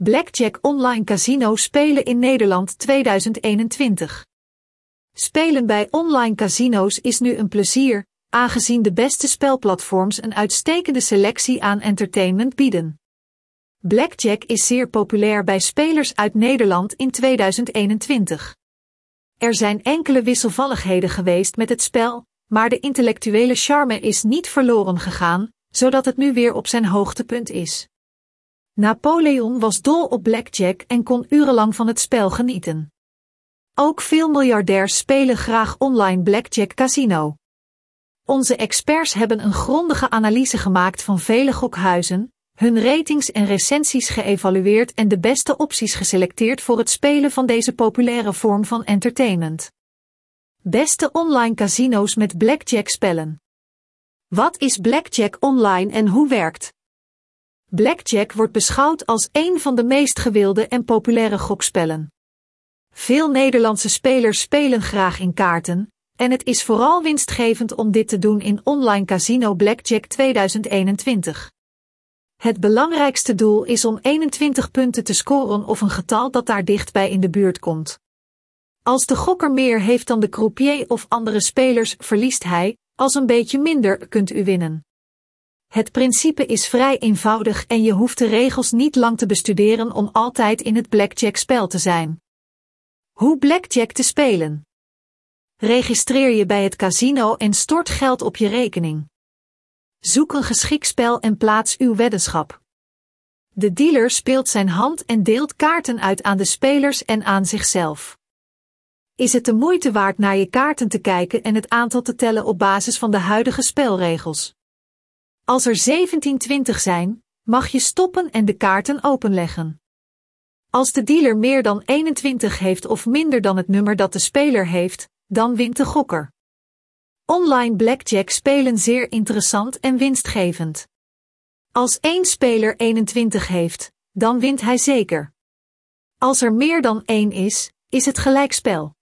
Blackjack Online Casino spelen in Nederland 2021. Spelen bij online casino's is nu een plezier, aangezien de beste spelplatforms een uitstekende selectie aan entertainment bieden. Blackjack is zeer populair bij spelers uit Nederland in 2021. Er zijn enkele wisselvalligheden geweest met het spel, maar de intellectuele charme is niet verloren gegaan, zodat het nu weer op zijn hoogtepunt is. Napoleon was dol op blackjack en kon urenlang van het spel genieten. Ook veel miljardairs spelen graag online blackjack casino. Onze experts hebben een grondige analyse gemaakt van vele gokhuizen, hun ratings en recensies geëvalueerd en de beste opties geselecteerd voor het spelen van deze populaire vorm van entertainment. Beste online casino's met blackjack spellen. Wat is blackjack online en hoe werkt? Blackjack wordt beschouwd als een van de meest gewilde en populaire gokspellen. Veel Nederlandse spelers spelen graag in kaarten, en het is vooral winstgevend om dit te doen in online casino Blackjack 2021. Het belangrijkste doel is om 21 punten te scoren of een getal dat daar dichtbij in de buurt komt. Als de gokker meer heeft dan de croupier of andere spelers, verliest hij, als een beetje minder kunt u winnen. Het principe is vrij eenvoudig en je hoeft de regels niet lang te bestuderen om altijd in het blackjack-spel te zijn. Hoe blackjack te spelen? Registreer je bij het casino en stort geld op je rekening. Zoek een geschikt spel en plaats uw weddenschap. De dealer speelt zijn hand en deelt kaarten uit aan de spelers en aan zichzelf. Is het de moeite waard naar je kaarten te kijken en het aantal te tellen op basis van de huidige spelregels? Als er 1720 zijn, mag je stoppen en de kaarten openleggen. Als de dealer meer dan 21 heeft of minder dan het nummer dat de speler heeft, dan wint de gokker. Online blackjack spelen zeer interessant en winstgevend. Als één speler 21 heeft, dan wint hij zeker. Als er meer dan één is, is het gelijkspel.